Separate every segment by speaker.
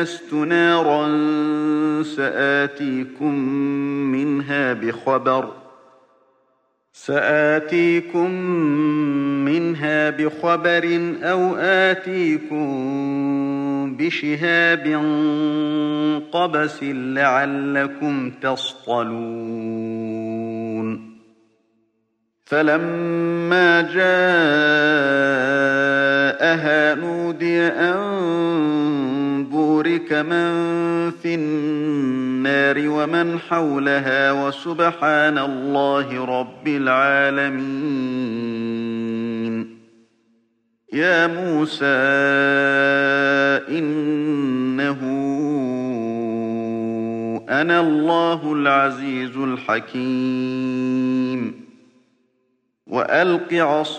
Speaker 1: آنست نارا سآتيكم منها بخبر سآتيكم منها بخبر أو آتيكم بشهاب قبس لعلكم تصطلون فلما جاءها نودي أن بورك من في النار ومن حولها وسبحان الله رب العالمين. يا موسى إنه أنا الله العزيز الحكيم. وألق عصاك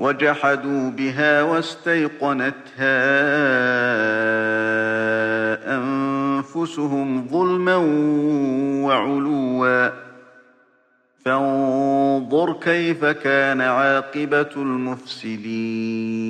Speaker 1: وجحدوا بها واستيقنتها أنفسهم ظلما وعلوا. فانظر كيف كان عاقبة المفسدين.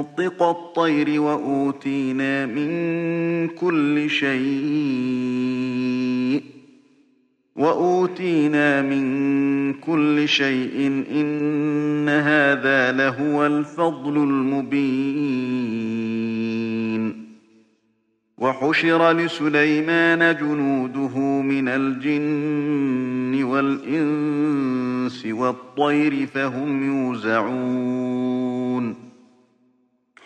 Speaker 1: منطق الطير وأوتينا من كل شيء وأوتينا من كل شيء إن هذا لهو الفضل المبين وحشر لسليمان جنوده من الجن والإنس والطير فهم يوزعون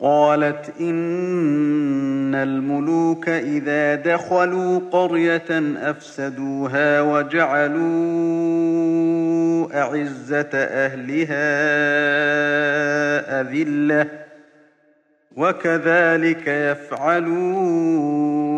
Speaker 1: قالت إن الملوك إذا دخلوا قرية أفسدوها وجعلوا أعزة أهلها أذلة وكذلك يفعلون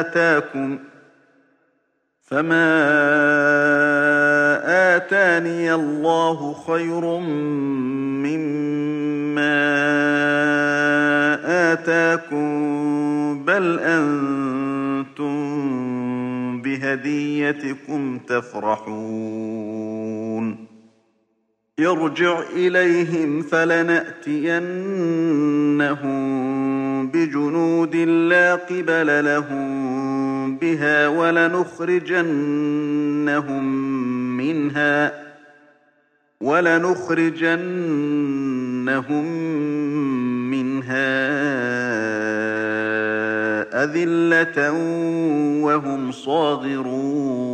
Speaker 1: آتاكم فما آتاني الله خير مما آتاكم بل أنتم بهديتكم تفرحون. ارجع إليهم فلنأتينهم بجنود لا قبل لهم بها ولنخرجنهم منها ولنخرجنهم منها أذلة وهم صاغرون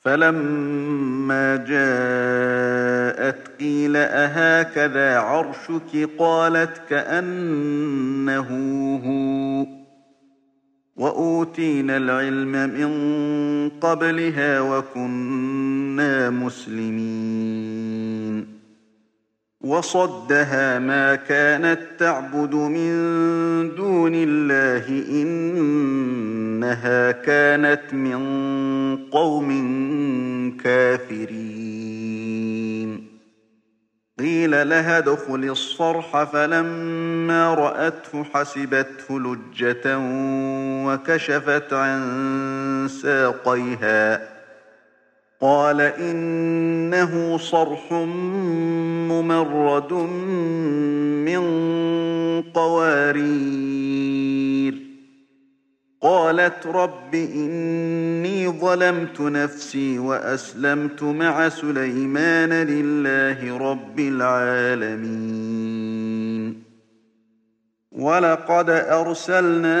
Speaker 1: فلما جاءت قيل أهكذا عرشك قالت كأنه هو وأوتينا العلم من قبلها وكنا مسلمين وصدها ما كانت تعبد من دون الله إنها كانت من قوم كافرين. قيل لها ادخل الصرح فلما رأته حسبته لجة وكشفت عن ساقيها. قال إنه صرح ممرد من قوارير. قالت رب إني ظلمت نفسي وأسلمت مع سليمان لله رب العالمين. ولقد أرسلنا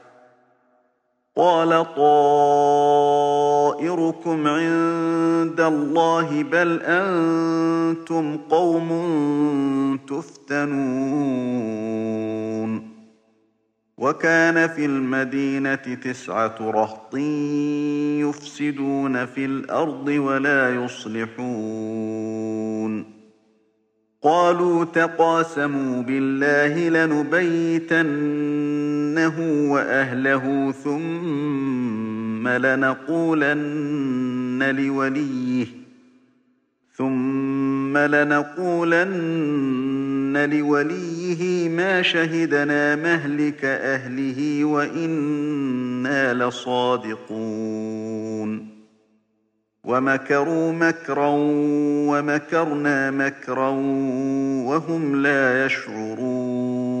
Speaker 1: قال طائركم عند الله بل أنتم قوم تفتنون وكان في المدينة تسعة رهط يفسدون في الأرض ولا يصلحون قالوا تقاسموا بالله لنبيتنه وأهله ثم لنقولن لوليه ثم لنقولن لوليه ما شهدنا مهلك أهله وإنا لصادقون ومكروا مكرا ومكرنا مكرا وهم لا يشعرون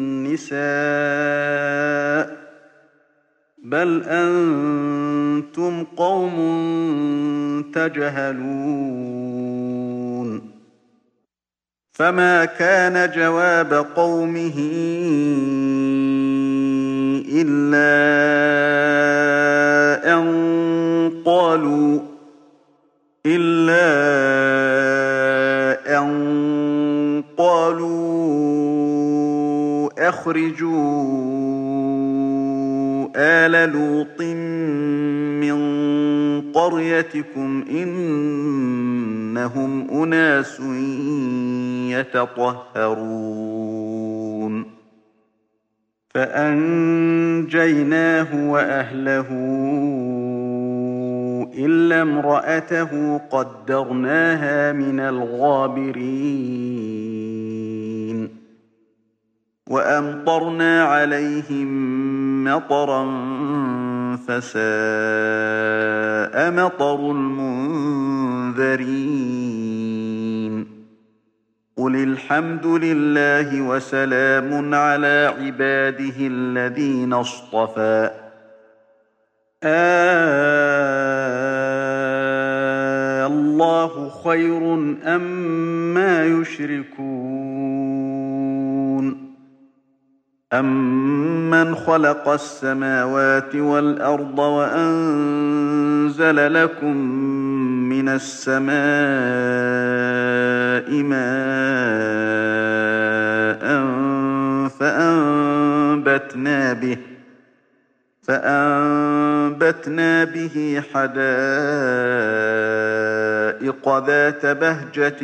Speaker 1: النساء بل أنتم قوم تجهلون. فما كان جواب قومه إلا أن قالوا إلا أن قالوا أخرجوا آل لوط من قريتكم إنهم أناس يتطهرون. فأنجيناه وأهله إلا امرأته قدرناها من الغابرين. وأمطرنا عليهم مطرا فساء مطر المنذرين. قل الحمد لله وسلام على عباده الذين اصطفى. آه الله خير أم ما يشركون. أمن خلق السماوات والأرض وأنزل لكم من السماء ماء فأنبتنا به فأنبتنا به حدائق ذات بهجة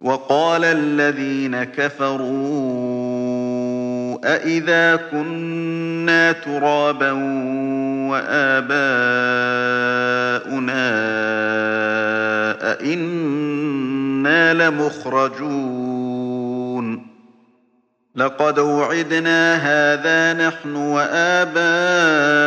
Speaker 1: وقال الذين كفروا أئذا كنا ترابا وآباؤنا أئنا لمخرجون لقد وعدنا هذا نحن وآباؤنا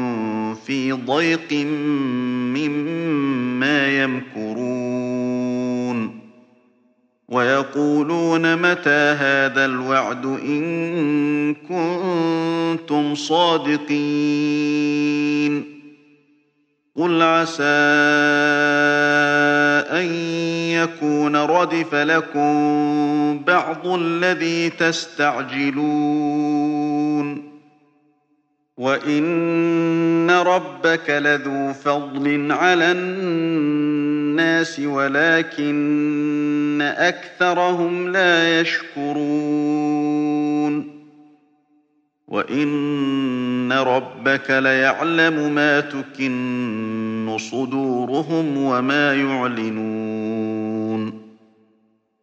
Speaker 1: في ضيق مما يمكرون ويقولون متى هذا الوعد إن كنتم صادقين قل عسى أن يكون ردف لكم بعض الذي تستعجلون وإن ربك لذو فضل على الناس ولكن أكثرهم لا يشكرون وإن ربك ليعلم ما تكن صدورهم وما يعلنون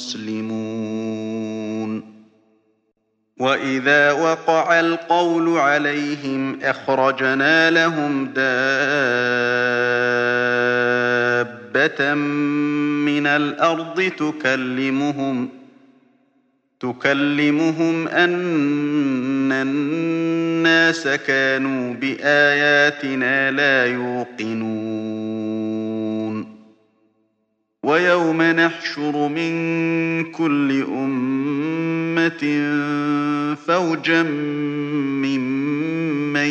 Speaker 1: مسلمون وإذا وقع القول عليهم أخرجنا لهم دابة من الأرض تكلمهم تكلمهم أن الناس كانوا بآياتنا لا يوقنون. ويوم نحشر من كل أمة فوجا ممن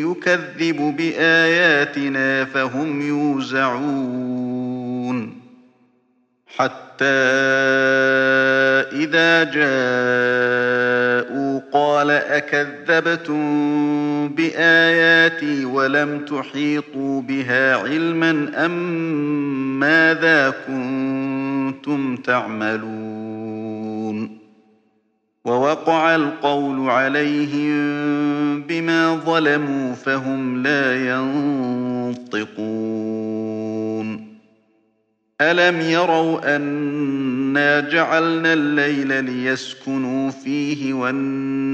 Speaker 1: يكذب بآياتنا فهم يوزعون. حتى إذا جاءوا قال أكذبتم بآياتي ولم تحيطوا بها علما أم ماذا كنتم تعملون ووقع القول عليهم بما ظلموا فهم لا ينطقون ألم يروا أنا جعلنا الليل ليسكنوا فيه والنهار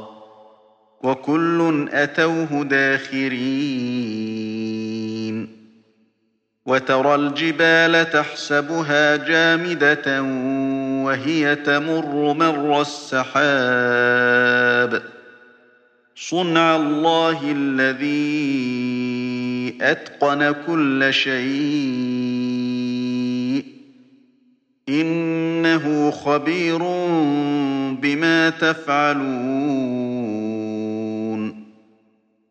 Speaker 1: وكل أتوه داخرين. وترى الجبال تحسبها جامدة وهي تمر مر السحاب. صنع الله الذي أتقن كل شيء. إنه خبير بما تفعلون.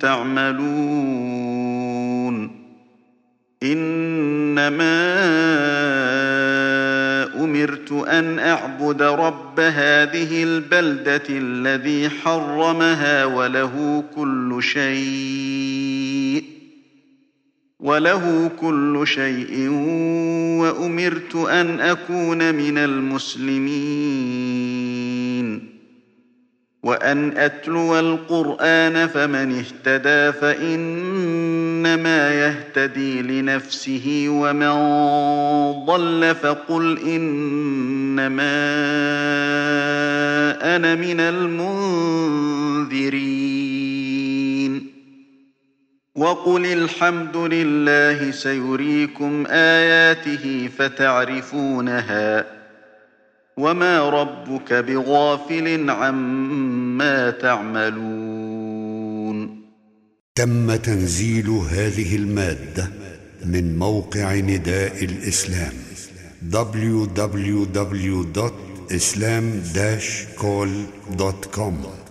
Speaker 1: تعملون إنما أمرت أن أعبد رب هذه البلدة الذي حرمها وله كل شيء وله كل شيء وأمرت أن أكون من المسلمين. وأن أتلو القرآن فمن اهتدى فإنما يهتدي لنفسه ومن ضل فقل إنما أنا من المنذرين. وقل الحمد لله سيريكم آياته فتعرفونها. وما ربك بغافل عما تعملون
Speaker 2: تم تنزيل هذه المادة من موقع نداء الإسلام www.islam-call.com